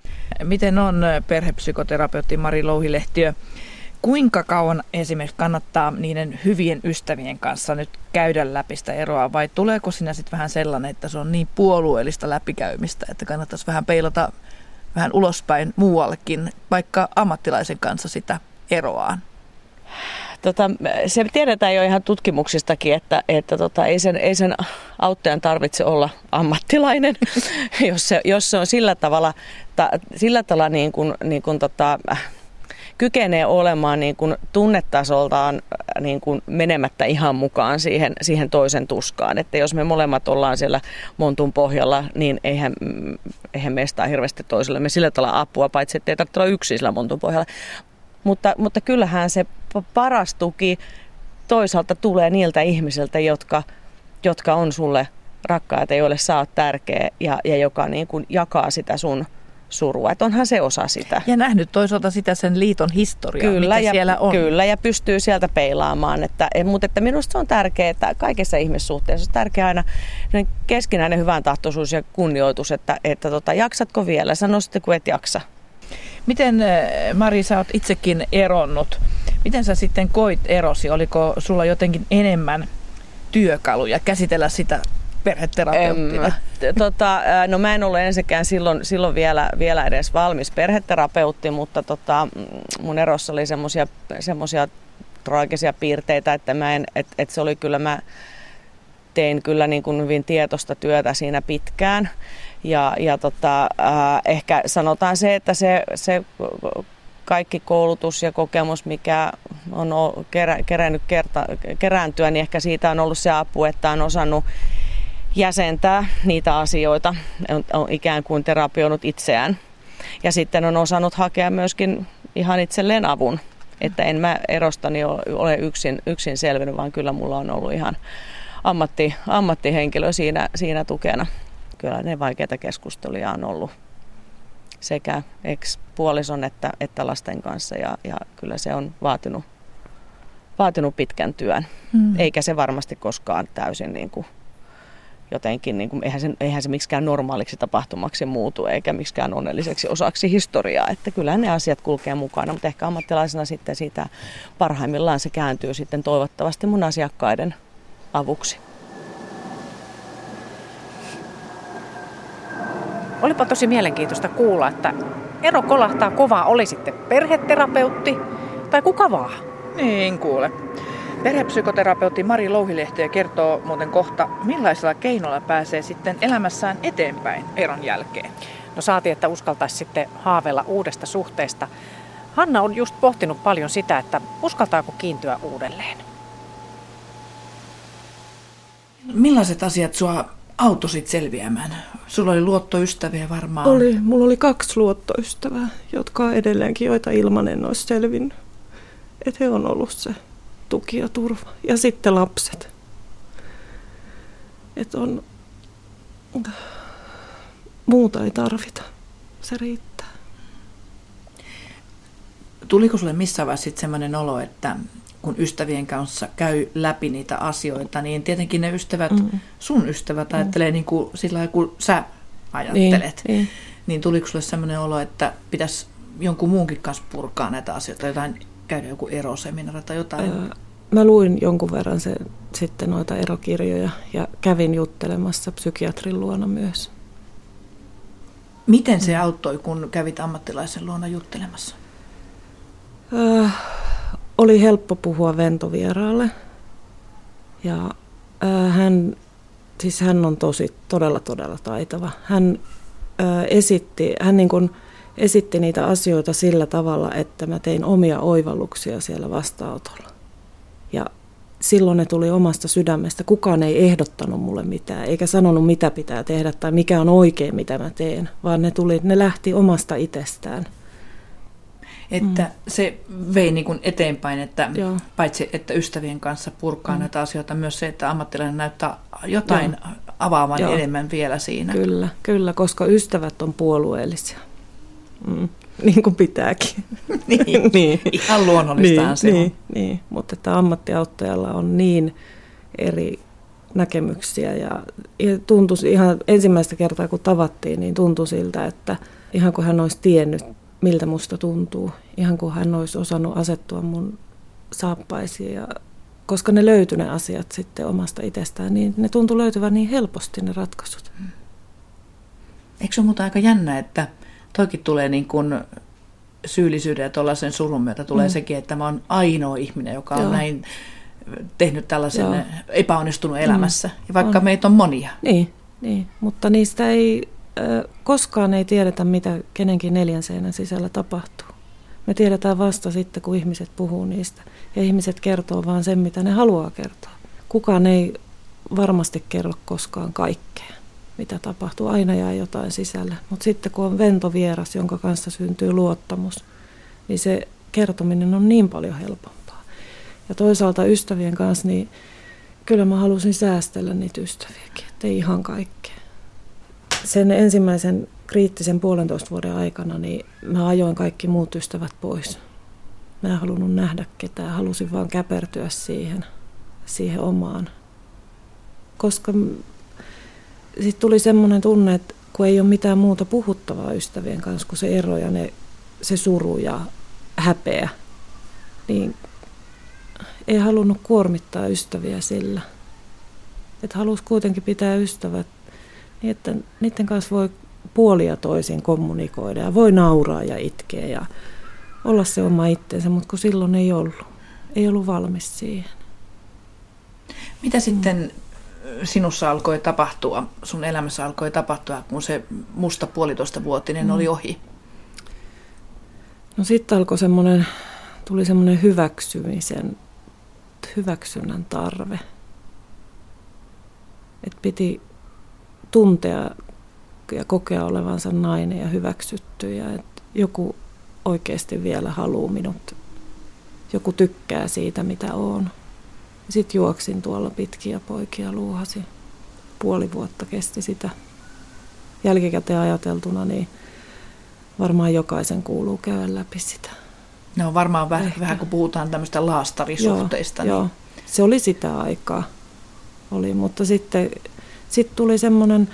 Miten on perhepsykoterapeutti Mari Louhilehtiö? Kuinka kauan esimerkiksi kannattaa niiden hyvien ystävien kanssa nyt käydä läpi sitä eroa vai tuleeko siinä sitten vähän sellainen, että se on niin puolueellista läpikäymistä, että kannattaisi vähän peilata vähän ulospäin muuallekin, vaikka ammattilaisen kanssa sitä eroaan? Tota, se tiedetään jo ihan tutkimuksistakin, että, että tota, ei, sen, ei sen auttajan tarvitse olla ammattilainen, jos se, jos se on sillä tavalla, ta, sillä tavalla niin kuin, niin kuin tota, kykenee olemaan niin kuin tunnetasoltaan äh, niin kuin menemättä ihan mukaan siihen, siihen toisen tuskaan. Että jos me molemmat ollaan siellä montun pohjalla, niin eihän, mm, eihän meistä ole hirveästi toisellemme sillä tavalla apua, paitsi että ei tarvitse olla yksin sillä montun pohjalla. Mutta, mutta kyllähän se paras tuki toisaalta tulee niiltä ihmisiltä, jotka, jotka on sulle rakkaita, joille sä oot tärkeä ja, ja joka niin kuin jakaa sitä sun surua. Että onhan se osa sitä. Ja nähnyt toisaalta sitä sen liiton historiaa, kyllä, mikä ja, siellä on. Kyllä, ja pystyy sieltä peilaamaan. Että, mutta että minusta se on tärkeää, että kaikessa ihmissuhteessa on tärkeää aina keskinäinen hyvän tahtoisuus ja kunnioitus, että, että tota, jaksatko vielä, sano sitten kun et jaksa. Miten eh, Mari, sä oot itsekin eronnut. Miten sä sitten koit erosi? Oliko sulla jotenkin enemmän työkaluja käsitellä sitä perheterapeuttina? tota, no mä en ollut ensinnäkään silloin, silloin vielä, vielä edes valmis perheterapeutti, mutta tota, mun erossa oli semmoisia traagisia piirteitä, että mä en, et, et se oli kyllä, mä tein kyllä niin kuin hyvin tietoista työtä siinä pitkään. Ja, ja tota, äh, ehkä sanotaan se, että se, se kaikki koulutus ja kokemus, mikä on kerä, kerännyt kerta, kerääntyä, niin ehkä siitä on ollut se apu, että on osannut jäsentää niitä asioita, on, on ikään kuin terapioinut itseään. Ja sitten on osannut hakea myöskin ihan itselleen avun. Että en mä erostani ole yksin, yksin selvinnyt, vaan kyllä mulla on ollut ihan ammatti, ammattihenkilö siinä, siinä tukena. Kyllä ne vaikeita keskusteluja on ollut sekä ex-puolison että, että lasten kanssa ja, ja kyllä se on vaatinut, vaatinut pitkän työn. Mm. Eikä se varmasti koskaan täysin niin kuin jotenkin, niin kuin, eihän, se, eihän se miksikään normaaliksi tapahtumaksi muutu eikä miksikään onnelliseksi osaksi historiaa. Että kyllä ne asiat kulkee mukana, mutta ehkä ammattilaisena sitten siitä parhaimmillaan se kääntyy sitten toivottavasti mun asiakkaiden avuksi. Olipa tosi mielenkiintoista kuulla, että ero kolahtaa kovaa, oli sitten perheterapeutti tai kuka vaan. Niin kuule. Perhepsykoterapeutti Mari Louhilehtiö kertoo muuten kohta, millaisella keinolla pääsee sitten elämässään eteenpäin eron jälkeen. No saatiin, että uskaltaisi sitten haaveilla uudesta suhteesta. Hanna on just pohtinut paljon sitä, että uskaltaako kiintyä uudelleen. Millaiset asiat sua autosit selviämään? Sulla oli luottoystäviä varmaan. Oli, mulla oli kaksi luottoystävää, jotka on edelleenkin, joita ilman en olisi selvinnyt. Että he on ollut se tuki ja turva. Ja sitten lapset. Että on... Muuta ei tarvita. Se riittää. Tuliko sulle missään vaiheessa sellainen olo, että kun ystävien kanssa käy läpi niitä asioita, niin tietenkin ne ystävät, mm. sun ystävät mm. ajattelee niin kuin sillä lailla, kun sä ajattelet. Niin, niin. niin tuliko sulle sellainen olo, että pitäisi jonkun muunkin kanssa purkaa näitä asioita, jotain käydä joku eroseminaari tai jotain? Öö, mä luin jonkun verran se, sitten noita erokirjoja ja kävin juttelemassa psykiatrin luona myös. Miten se auttoi, kun kävit ammattilaisen luona juttelemassa? Öö, oli helppo puhua ventovieraalle. Ja öö, hän, siis hän on tosi, todella, todella taitava. Hän öö, esitti, hän niin kuin, esitti niitä asioita sillä tavalla, että mä tein omia oivalluksia siellä vastaanotolla. Ja silloin ne tuli omasta sydämestä. Kukaan ei ehdottanut mulle mitään, eikä sanonut mitä pitää tehdä tai mikä on oikein mitä mä teen, vaan ne, tuli, ne lähti omasta itsestään. Että mm. se vei niin kuin eteenpäin, että Joo. paitsi että ystävien kanssa purkaa mm. näitä asioita, myös se, että ammattilainen näyttää jotain Joo. avaavan Joo. enemmän vielä siinä. Kyllä, kyllä, koska ystävät on puolueellisia. Mm. Niin kuin pitääkin. niin, niin. Ihan luonnollistahan niin, se niin, on. Niin, mutta että ammattiauttajalla on niin eri näkemyksiä ja tuntui ihan ensimmäistä kertaa kun tavattiin, niin tuntui siltä, että ihan kuin hän olisi tiennyt, miltä musta tuntuu. Ihan kuin hän olisi osannut asettua mun saappaisiin ja koska ne löytyi ne asiat sitten omasta itsestään, niin ne tuntui löytyvän niin helposti ne ratkaisut. Eikö se ole muuta aika jännä, että toikin tulee niin kuin syyllisyyden ja tuollaisen surun myötä tulee mm. sekin, että mä oon ainoa ihminen, joka on Joo. näin tehnyt tällaisen Joo. epäonnistunut elämässä. Mm. Ja vaikka on. meitä on monia. Niin, niin, mutta niistä ei, äh, koskaan ei tiedetä, mitä kenenkin neljän seinän sisällä tapahtuu. Me tiedetään vasta sitten, kun ihmiset puhuu niistä. Ja ihmiset kertoo vaan sen, mitä ne haluaa kertoa. Kukaan ei varmasti kerro koskaan kaikkea mitä tapahtuu. Aina jää jotain sisälle. Mutta sitten kun on ventovieras, jonka kanssa syntyy luottamus, niin se kertominen on niin paljon helpompaa. Ja toisaalta ystävien kanssa, niin kyllä mä halusin säästellä niitä ystäviäkin, ettei ihan kaikkea. Sen ensimmäisen kriittisen puolentoista vuoden aikana, niin mä ajoin kaikki muut ystävät pois. Mä en halunnut nähdä ketään, halusin vaan käpertyä siihen, siihen omaan. Koska sitten tuli semmoinen tunne, että kun ei ole mitään muuta puhuttavaa ystävien kanssa kuin se ero ja ne, se suru ja häpeä, niin ei halunnut kuormittaa ystäviä sillä. Että halusi kuitenkin pitää ystävät niin, että niiden kanssa voi puolia toisin kommunikoida ja voi nauraa ja itkeä ja olla se oma itsensä, mutta kun silloin ei ollut. Ei ollut valmis siihen. Mitä sitten sinussa alkoi tapahtua, sun elämässä alkoi tapahtua, kun se musta puolitoista vuotinen mm. oli ohi? No sitten alkoi semmoinen, tuli semmoinen hyväksymisen, hyväksynnän tarve. Että piti tuntea ja kokea olevansa nainen ja hyväksytty ja että joku oikeasti vielä haluaa minut. Joku tykkää siitä, mitä on. Sitten juoksin tuolla pitkiä poikia luuhasi. Puoli vuotta kesti sitä. Jälkikäteen ajateltuna, niin varmaan jokaisen kuuluu käydä läpi sitä. No varmaan vähän, vähän kun puhutaan tämmöistä laastarisuhteista. Joo, niin... joo, se oli sitä aikaa. Oli, mutta sitten Sitten tuli semmoinen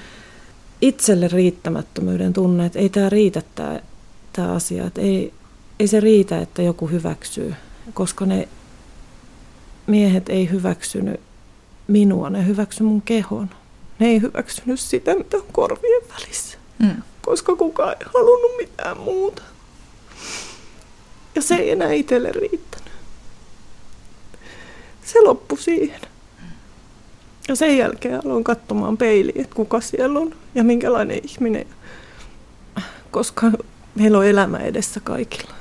itselle riittämättömyyden tunne, että ei tämä riitä tämä asia, että ei, ei se riitä, että joku hyväksyy, koska ne miehet ei hyväksynyt minua, ne hyväksy mun kehon. Ne ei hyväksynyt sitä, mitä on korvien välissä, mm. koska kukaan ei halunnut mitään muuta. Ja se ei enää itselle riittänyt. Se loppui siihen. Ja sen jälkeen aloin katsomaan peiliin, että kuka siellä on ja minkälainen ihminen. Koska meillä on elämä edessä kaikilla.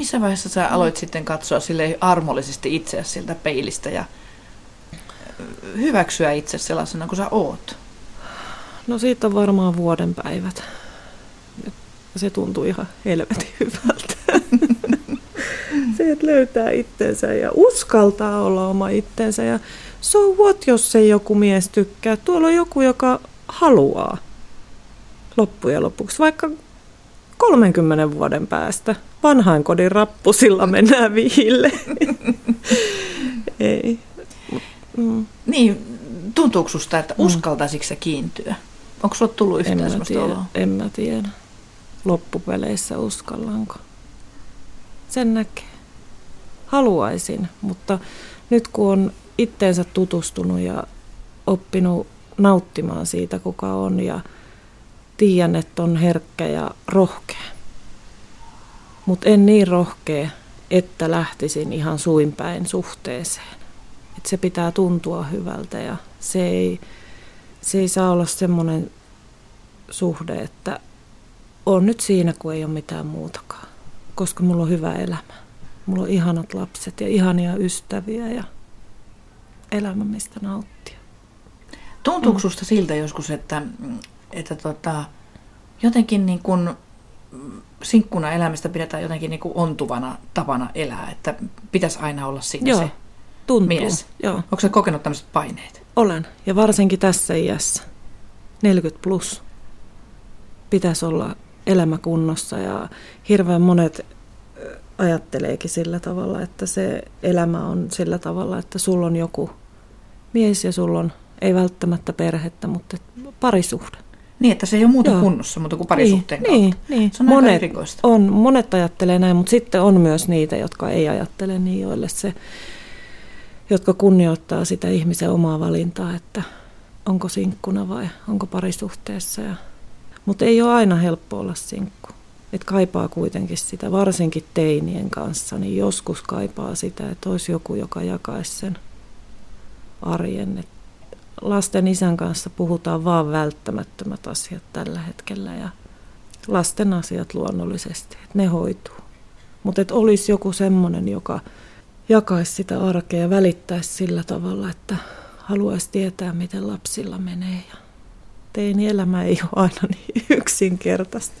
Missä vaiheessa sä aloit sitten katsoa sille armollisesti itseäsi siltä peilistä ja hyväksyä itse sellaisena kuin sä oot? No siitä on varmaan vuoden päivät. Se tuntuu ihan helvetin hyvältä. se, että löytää itsensä ja uskaltaa olla oma itsensä. Ja so what, jos se joku mies tykkää. Tuolla on joku, joka haluaa loppujen lopuksi. Vaikka 30 vuoden päästä vanhainkodin rappusilla mennään vihille. Ei. Mm. Niin, tuntuuko susta, että mm. uskaltaisitko sä kiintyä? Onko sulla tullut yhtään en sellaista oloa? En mä tiedä. Loppupeleissä uskallanko. Sen näkee. Haluaisin, mutta nyt kun on itteensä tutustunut ja oppinut nauttimaan siitä, kuka on ja tiedän, että on herkkä ja rohkea. Mutta en niin rohkea, että lähtisin ihan suinpäin suhteeseen. Et se pitää tuntua hyvältä ja se ei, se ei saa olla semmoinen suhde, että on nyt siinä, kun ei ole mitään muutakaan. Koska mulla on hyvä elämä. Mulla on ihanat lapset ja ihania ystäviä ja elämä, mistä nauttia. Tuntuuko mm. susta siltä joskus, että, että tota, jotenkin niin kun sinkkuna elämästä pidetään jotenkin niin kuin ontuvana tapana elää, että pitäisi aina olla siinä Joo, se tuntuu. mies. Joo. Onko se kokenut tämmöiset paineet? Olen, ja varsinkin tässä iässä, 40 plus, pitäisi olla elämä kunnossa ja hirveän monet ajatteleekin sillä tavalla, että se elämä on sillä tavalla, että sulla on joku mies ja sulla on ei välttämättä perhettä, mutta parisuhde. Niin, että se ei ole muuta Joo. kunnossa, mutta kuin parisuhteen niin, kautta. Niin, Se on monet, aika erikoista. On, monet ajattelee näin, mutta sitten on myös niitä, jotka ei ajattele niin, joille se, jotka kunnioittaa sitä ihmisen omaa valintaa, että onko sinkkuna vai onko parisuhteessa. Ja, mutta ei ole aina helppo olla sinkku. Et kaipaa kuitenkin sitä, varsinkin teinien kanssa, niin joskus kaipaa sitä, että olisi joku, joka jakaisi sen arjen. Et lasten isän kanssa puhutaan vaan välttämättömät asiat tällä hetkellä ja lasten asiat luonnollisesti, että ne hoituu. Mutta että olisi joku semmoinen, joka jakaisi sitä arkea ja välittäisi sillä tavalla, että haluaisi tietää, miten lapsilla menee. Ja teini elämä ei ole aina niin yksinkertaista.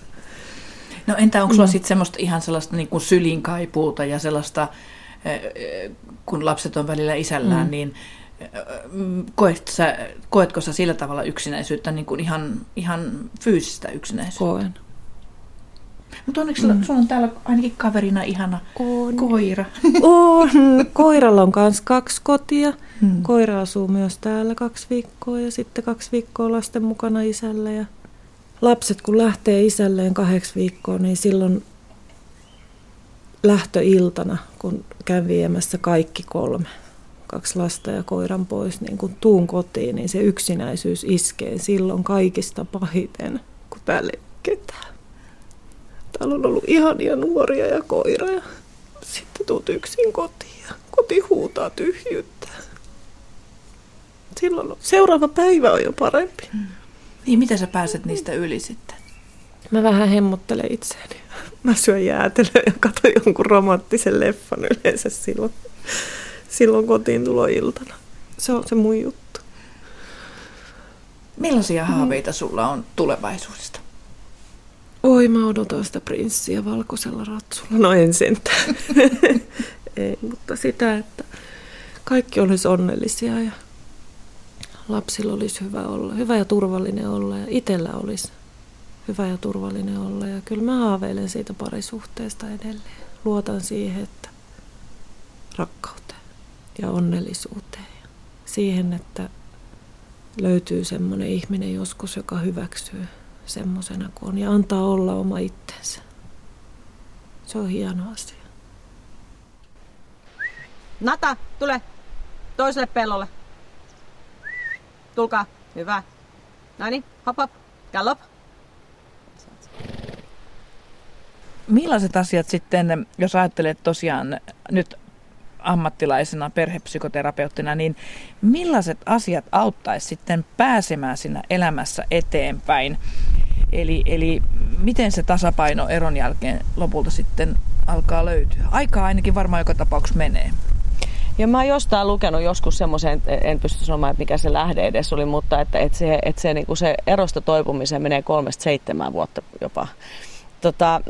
No entä onko sulla mm. sitten semmoista ihan sellaista niin kuin sylinkaipuuta ja sellaista, eh, eh, kun lapset on välillä isällään, mm. niin koet sä, koetko sä sillä tavalla yksinäisyyttä, niin kuin ihan, ihan fyysistä yksinäisyyttä? Koen. Mutta onneksi mm. sulla on täällä ainakin kaverina ihana on. koira. On. Koiralla on myös kaksi kotia. Hmm. Koira asuu myös täällä kaksi viikkoa ja sitten kaksi viikkoa lasten mukana isällä. Ja lapset kun lähtee isälleen kahdeksi viikkoa, niin silloin lähtöiltana, kun käyn viemässä kaikki kolme kaksi lasta ja koiran pois, niin kun tuun kotiin, niin se yksinäisyys iskee silloin kaikista pahiten, kun täällä ei ketään. Täällä on ollut ihania nuoria ja koira ja sitten tuut yksin kotiin ja koti huutaa tyhjyyttä. Silloin on, seuraava päivä on jo parempi. Hmm. Niin, miten sä pääset niistä yli sitten? Mä vähän hemmottelen itseäni. Mä syön jäätelöä ja katson jonkun romanttisen leffan yleensä silloin silloin kotiin tuloiltana. Se on se mun juttu. Millaisia haaveita sulla on tulevaisuudesta? Oi, mä odotan sitä prinssiä valkoisella ratsulla. No en sentään. Ei, mutta sitä, että kaikki olisi onnellisia ja lapsilla olisi hyvä olla, hyvä ja turvallinen olla ja itsellä olisi hyvä ja turvallinen olla. Ja kyllä mä haaveilen siitä parisuhteesta edelleen. Luotan siihen, että rakkauteen ja onnellisuuteen ja siihen, että löytyy semmoinen ihminen joskus, joka hyväksyy semmoisena kuin on ja antaa olla oma itsensä. Se on hieno asia. Nata, tule toiselle pellolle. Tulkaa. Hyvä. No niin, hop hop. Gallop. Millaiset asiat sitten, jos ajattelet tosiaan nyt ammattilaisena, perhepsykoterapeuttina, niin millaiset asiat auttaisi sitten pääsemään siinä elämässä eteenpäin? Eli, eli miten se tasapaino eron jälkeen lopulta sitten alkaa löytyä? Aikaa ainakin varmaan joka tapauksessa menee. Ja mä oon jostain lukenut joskus semmoisen, en pysty sanomaan, että mikä se lähde edes oli, mutta että, että se, että se, niin kuin se erosta toipumiseen menee kolmesta seitsemään vuotta jopa. Tota,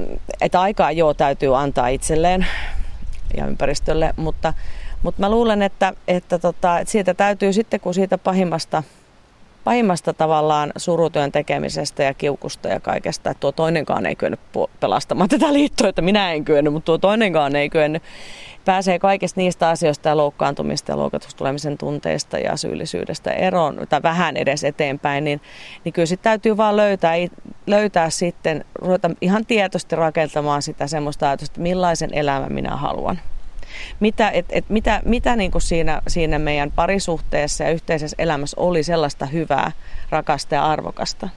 että aikaa joo täytyy antaa itselleen ja ympäristölle, mutta, mutta mä luulen, että, että, tota, että siitä täytyy sitten, kun siitä pahimmasta, pahimmasta tavallaan surutyön tekemisestä ja kiukusta ja kaikesta, että tuo toinenkaan ei kyennyt pelastamaan tätä liittoa, että minä en kyennyt, mutta tuo toinenkaan ei kyennyt, pääsee kaikista niistä asioista ja loukkaantumista ja loukatustulemisen tunteista ja syyllisyydestä eroon tai vähän edes eteenpäin, niin, niin kyllä sitten täytyy vaan löytää, löytää sitten, ruveta ihan tietoisesti rakentamaan sitä semmoista ajatusta, että millaisen elämän minä haluan. Mitä, et, et, mitä, mitä niin kuin siinä, siinä meidän parisuhteessa ja yhteisessä elämässä oli sellaista hyvää, rakasta ja arvokasta,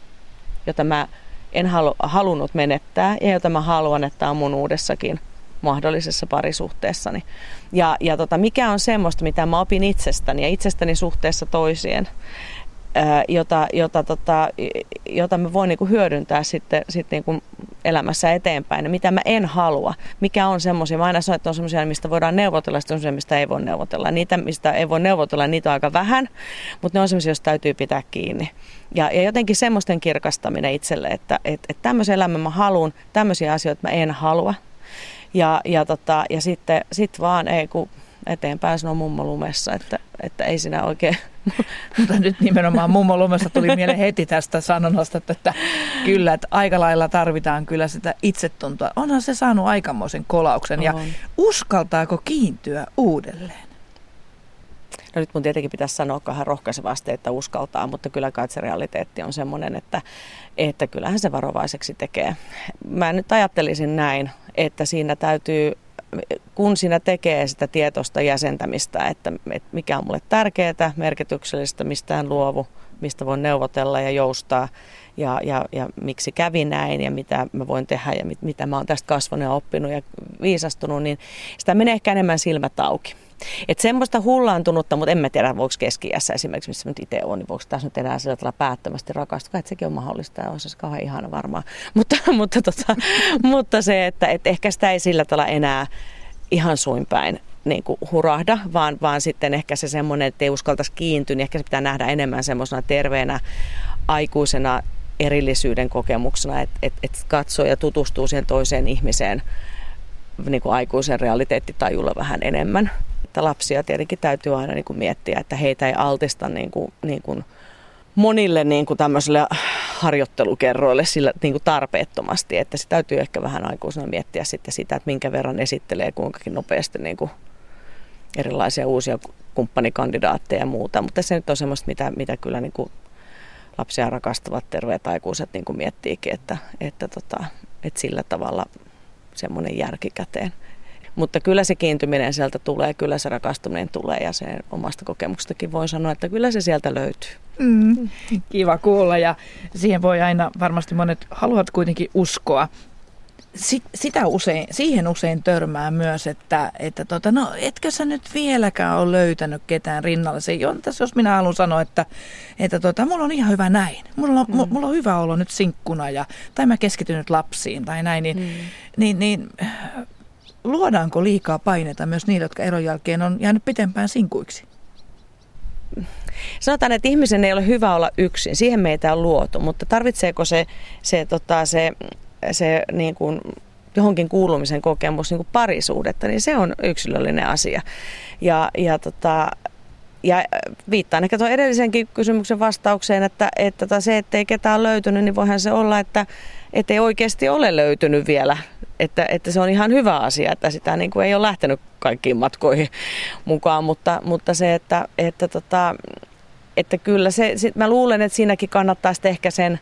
jota mä en halu, halunnut menettää ja jota mä haluan, että on mun uudessakin mahdollisessa parisuhteessani. Ja, ja tota, mikä on semmoista, mitä mä opin itsestäni ja itsestäni suhteessa toisien, jota, jota, tota, jota mä voin niinku hyödyntää sitten, sitten niinku elämässä eteenpäin. Ja mitä mä en halua. Mikä on semmoisia, mä aina sanon, että on semmoisia, mistä voidaan neuvotella, on semmoisia, mistä ei voi neuvotella. Niitä, mistä ei voi neuvotella, niitä on aika vähän, mutta ne on semmoisia, joista täytyy pitää kiinni. Ja, ja jotenkin semmoisten kirkastaminen itselle, että et, et tämmöisen elämän mä haluan, tämmöisiä asioita mä en halua. Ja, ja, tota, ja sitten sit vaan ei, kun eteenpäin sanoo mummo lumessa, että, että ei siinä oikein... Mutta nyt nimenomaan mummo lumessa tuli mieleen heti tästä sanonnasta, että, että kyllä, että aika lailla tarvitaan kyllä sitä itsetuntoa. Onhan se saanut aikamoisen kolauksen On. ja uskaltaako kiintyä uudelleen? No nyt mun tietenkin pitäisi sanoa vähän rohkaisevasti, että uskaltaa, mutta kyllä kai se realiteetti on semmoinen, että, että kyllähän se varovaiseksi tekee. Mä nyt ajattelisin näin, että siinä täytyy kun siinä tekee sitä tietoista jäsentämistä, että, että mikä on mulle tärkeää, merkityksellistä, mistään luovu, mistä voin neuvotella ja joustaa ja, ja, ja miksi kävi näin ja mitä mä voin tehdä ja mit, mitä mä oon tästä kasvanut ja oppinut ja viisastunut, niin sitä menee ehkä enemmän silmät auki. Että semmoista hullaantunutta, mutta en mä tiedä, voiko keski esimerkiksi, missä nyt itse on, niin voiko tässä nyt enää sillä tavalla päättömästi rakastua. Että sekin on mahdollista ja olisi kauhean ihana varmaan. Mutta, mutta, tota, mutta se, että, että ehkä sitä ei sillä tavalla enää ihan suin päin niin kuin hurahda, vaan, vaan sitten ehkä se semmoinen, että ei uskaltaisi kiintyä, niin ehkä se pitää nähdä enemmän semmoisena terveenä aikuisena erillisyyden kokemuksena, että et, et katsoo ja tutustuu siihen toiseen ihmiseen niin kuin aikuisen realiteettitajulla vähän enemmän että lapsia tietenkin täytyy aina niin kuin miettiä, että heitä ei altista niin kuin, niin kuin monille niin kuin tämmöisille harjoittelukerroille sillä niin kuin tarpeettomasti, että se täytyy ehkä vähän aikuisena miettiä sitten sitä, että minkä verran esittelee kuinkakin nopeasti niin kuin erilaisia uusia kumppanikandidaatteja ja muuta, mutta se nyt on semmoista, mitä, mitä kyllä niin kuin lapsia rakastavat terveet aikuiset niin kuin miettiikin, että, että, tota, että sillä tavalla semmoinen järki käteen. Mutta kyllä se kiintyminen sieltä tulee, kyllä se rakastuminen tulee ja sen omasta kokemuksestakin voin sanoa, että kyllä se sieltä löytyy. Mm, kiva kuulla ja siihen voi aina varmasti monet haluat kuitenkin uskoa. sitä usein, siihen usein törmää myös, että, että tota, no etkö sä nyt vieläkään ole löytänyt ketään rinnalle. Se on tässä, jos minä haluan sanoa, että, että tota, mulla on ihan hyvä näin. Mulla on, mm. mulla on hyvä olla nyt sinkkuna ja, tai mä keskityn nyt lapsiin tai näin, niin, mm. niin, niin luodaanko liikaa paineita myös niille, jotka eron jälkeen on jäänyt pitempään sinkuiksi? Sanotaan, että ihmisen ei ole hyvä olla yksin. Siihen meitä on luotu, mutta tarvitseeko se, se, tota, se, se niin kuin johonkin kuulumisen kokemus niin kuin parisuudetta, niin se on yksilöllinen asia. Ja, ja, tota, ja viittaan ehkä tuon edellisenkin kysymyksen vastaukseen, että, että tota se, ettei ketään löytynyt, niin voihan se olla, että ei oikeasti ole löytynyt vielä että, että se on ihan hyvä asia, että sitä niin kuin ei ole lähtenyt kaikkiin matkoihin mukaan, mutta, mutta se, että, että tota, että kyllä se, sit mä luulen, että siinäkin kannattaa ehkä sen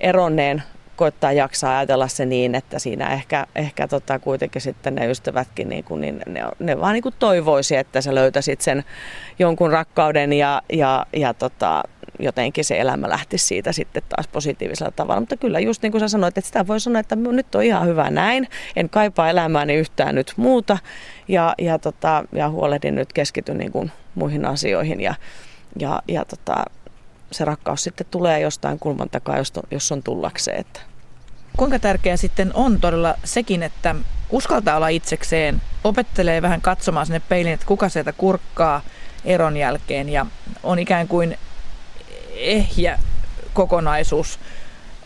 eronneen koittaa jaksaa ajatella se niin, että siinä ehkä, ehkä tota kuitenkin sitten ne ystävätkin niin kuin, niin ne, ne vaan niin kuin toivoisi, että sä löytäisit sen jonkun rakkauden ja, ja, ja tota, jotenkin se elämä lähtisi siitä sitten taas positiivisella tavalla. Mutta kyllä just niin kuin sä sanoit, että sitä voi sanoa, että nyt on ihan hyvä näin, en kaipaa elämääni yhtään nyt muuta ja, ja, tota, ja huolehdin nyt, keskityn niin kuin muihin asioihin ja, ja, ja tota, se rakkaus sitten tulee jostain kulman takaa, jos on tullakseen. Että. Kuinka tärkeää sitten on todella sekin, että uskaltaa olla itsekseen, opettelee vähän katsomaan sinne peiliin, että kuka sieltä kurkkaa eron jälkeen ja on ikään kuin ehjä kokonaisuus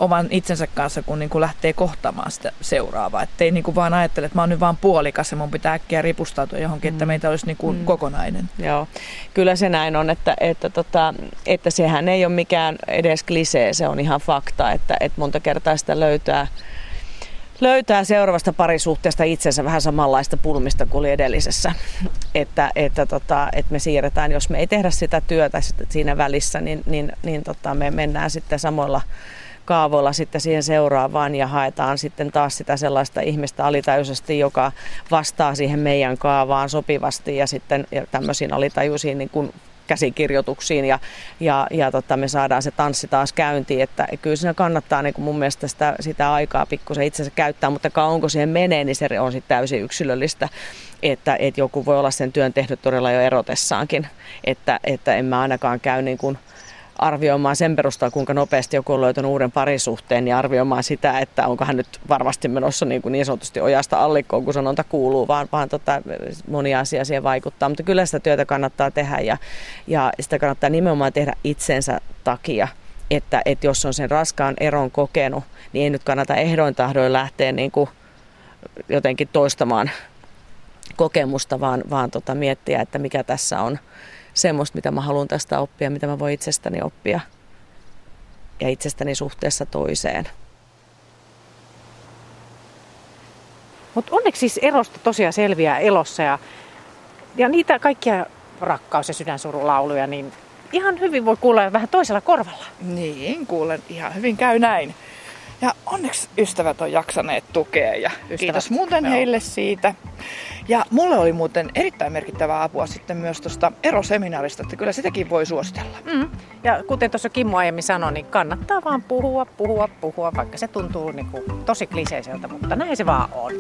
oman itsensä kanssa, kun niin kuin lähtee kohtaamaan sitä seuraavaa. Että ei niin kuin vaan ajattele, että mä oon nyt vaan puolikas ja mun pitää äkkiä ripustautua johonkin, että mm. meitä olisi niin kuin mm. kokonainen. Joo, kyllä se näin on, että, että, tota, että sehän ei ole mikään edes klisee, se on ihan fakta, että, että monta kertaa sitä löytää löytää seuraavasta parisuhteesta itsensä vähän samanlaista pulmista kuin oli edellisessä. Että, että, tota, että me siirretään, jos me ei tehdä sitä työtä siinä välissä, niin, niin, niin tota, me mennään sitten samoilla kaavoilla sitten siihen seuraavaan ja haetaan sitten taas sitä sellaista ihmistä alitajuisesti, joka vastaa siihen meidän kaavaan sopivasti ja sitten ja tämmöisiin alitajuisiin niin kuin käsikirjoituksiin ja, ja, ja tota, me saadaan se tanssi taas käyntiin. Että kyllä siinä kannattaa niin kuin mun mielestä sitä, sitä aikaa pikkusen itsensä käyttää, mutta kauanko siihen menee, niin se on sitten täysin yksilöllistä. Että, että joku voi olla sen työn tehnyt todella jo erotessaankin, että, että en mä ainakaan käy niin kuin arvioimaan sen perusteella, kuinka nopeasti joku on löytänyt uuden parisuhteen, niin arvioimaan sitä, että onko hän nyt varmasti menossa niin, kuin niin sanotusti ojasta allikkoon, kun sanonta kuuluu, vaan, vaan tota, moni asia siihen vaikuttaa. Mutta kyllä sitä työtä kannattaa tehdä ja, ja sitä kannattaa nimenomaan tehdä itsensä takia. Että, että jos on sen raskaan eron kokenut, niin ei nyt kannata ehdoin tahdoin lähteä niin kuin jotenkin toistamaan kokemusta, vaan, vaan tota miettiä, että mikä tässä on semmoista, mitä mä haluan tästä oppia, mitä mä voin itsestäni oppia ja itsestäni suhteessa toiseen. Mutta onneksi siis erosta tosiaan selviää elossa ja, ja niitä kaikkia rakkaus- ja sydänsurulauluja, niin ihan hyvin voi kuulla vähän toisella korvalla. Niin, kuulen ihan hyvin käy näin. Ja onneksi ystävät on jaksaneet tukea ja ystävät. kiitos muuten Joo. heille siitä. Ja mulle oli muuten erittäin merkittävää apua sitten myös tuosta eroseminaarista, että kyllä sitäkin voi suositella. Mm. Ja kuten tuossa Kimmo aiemmin sanoi, niin kannattaa vaan puhua, puhua, puhua, vaikka se tuntuu niin kuin tosi kliseiseltä, mutta näin se vaan on.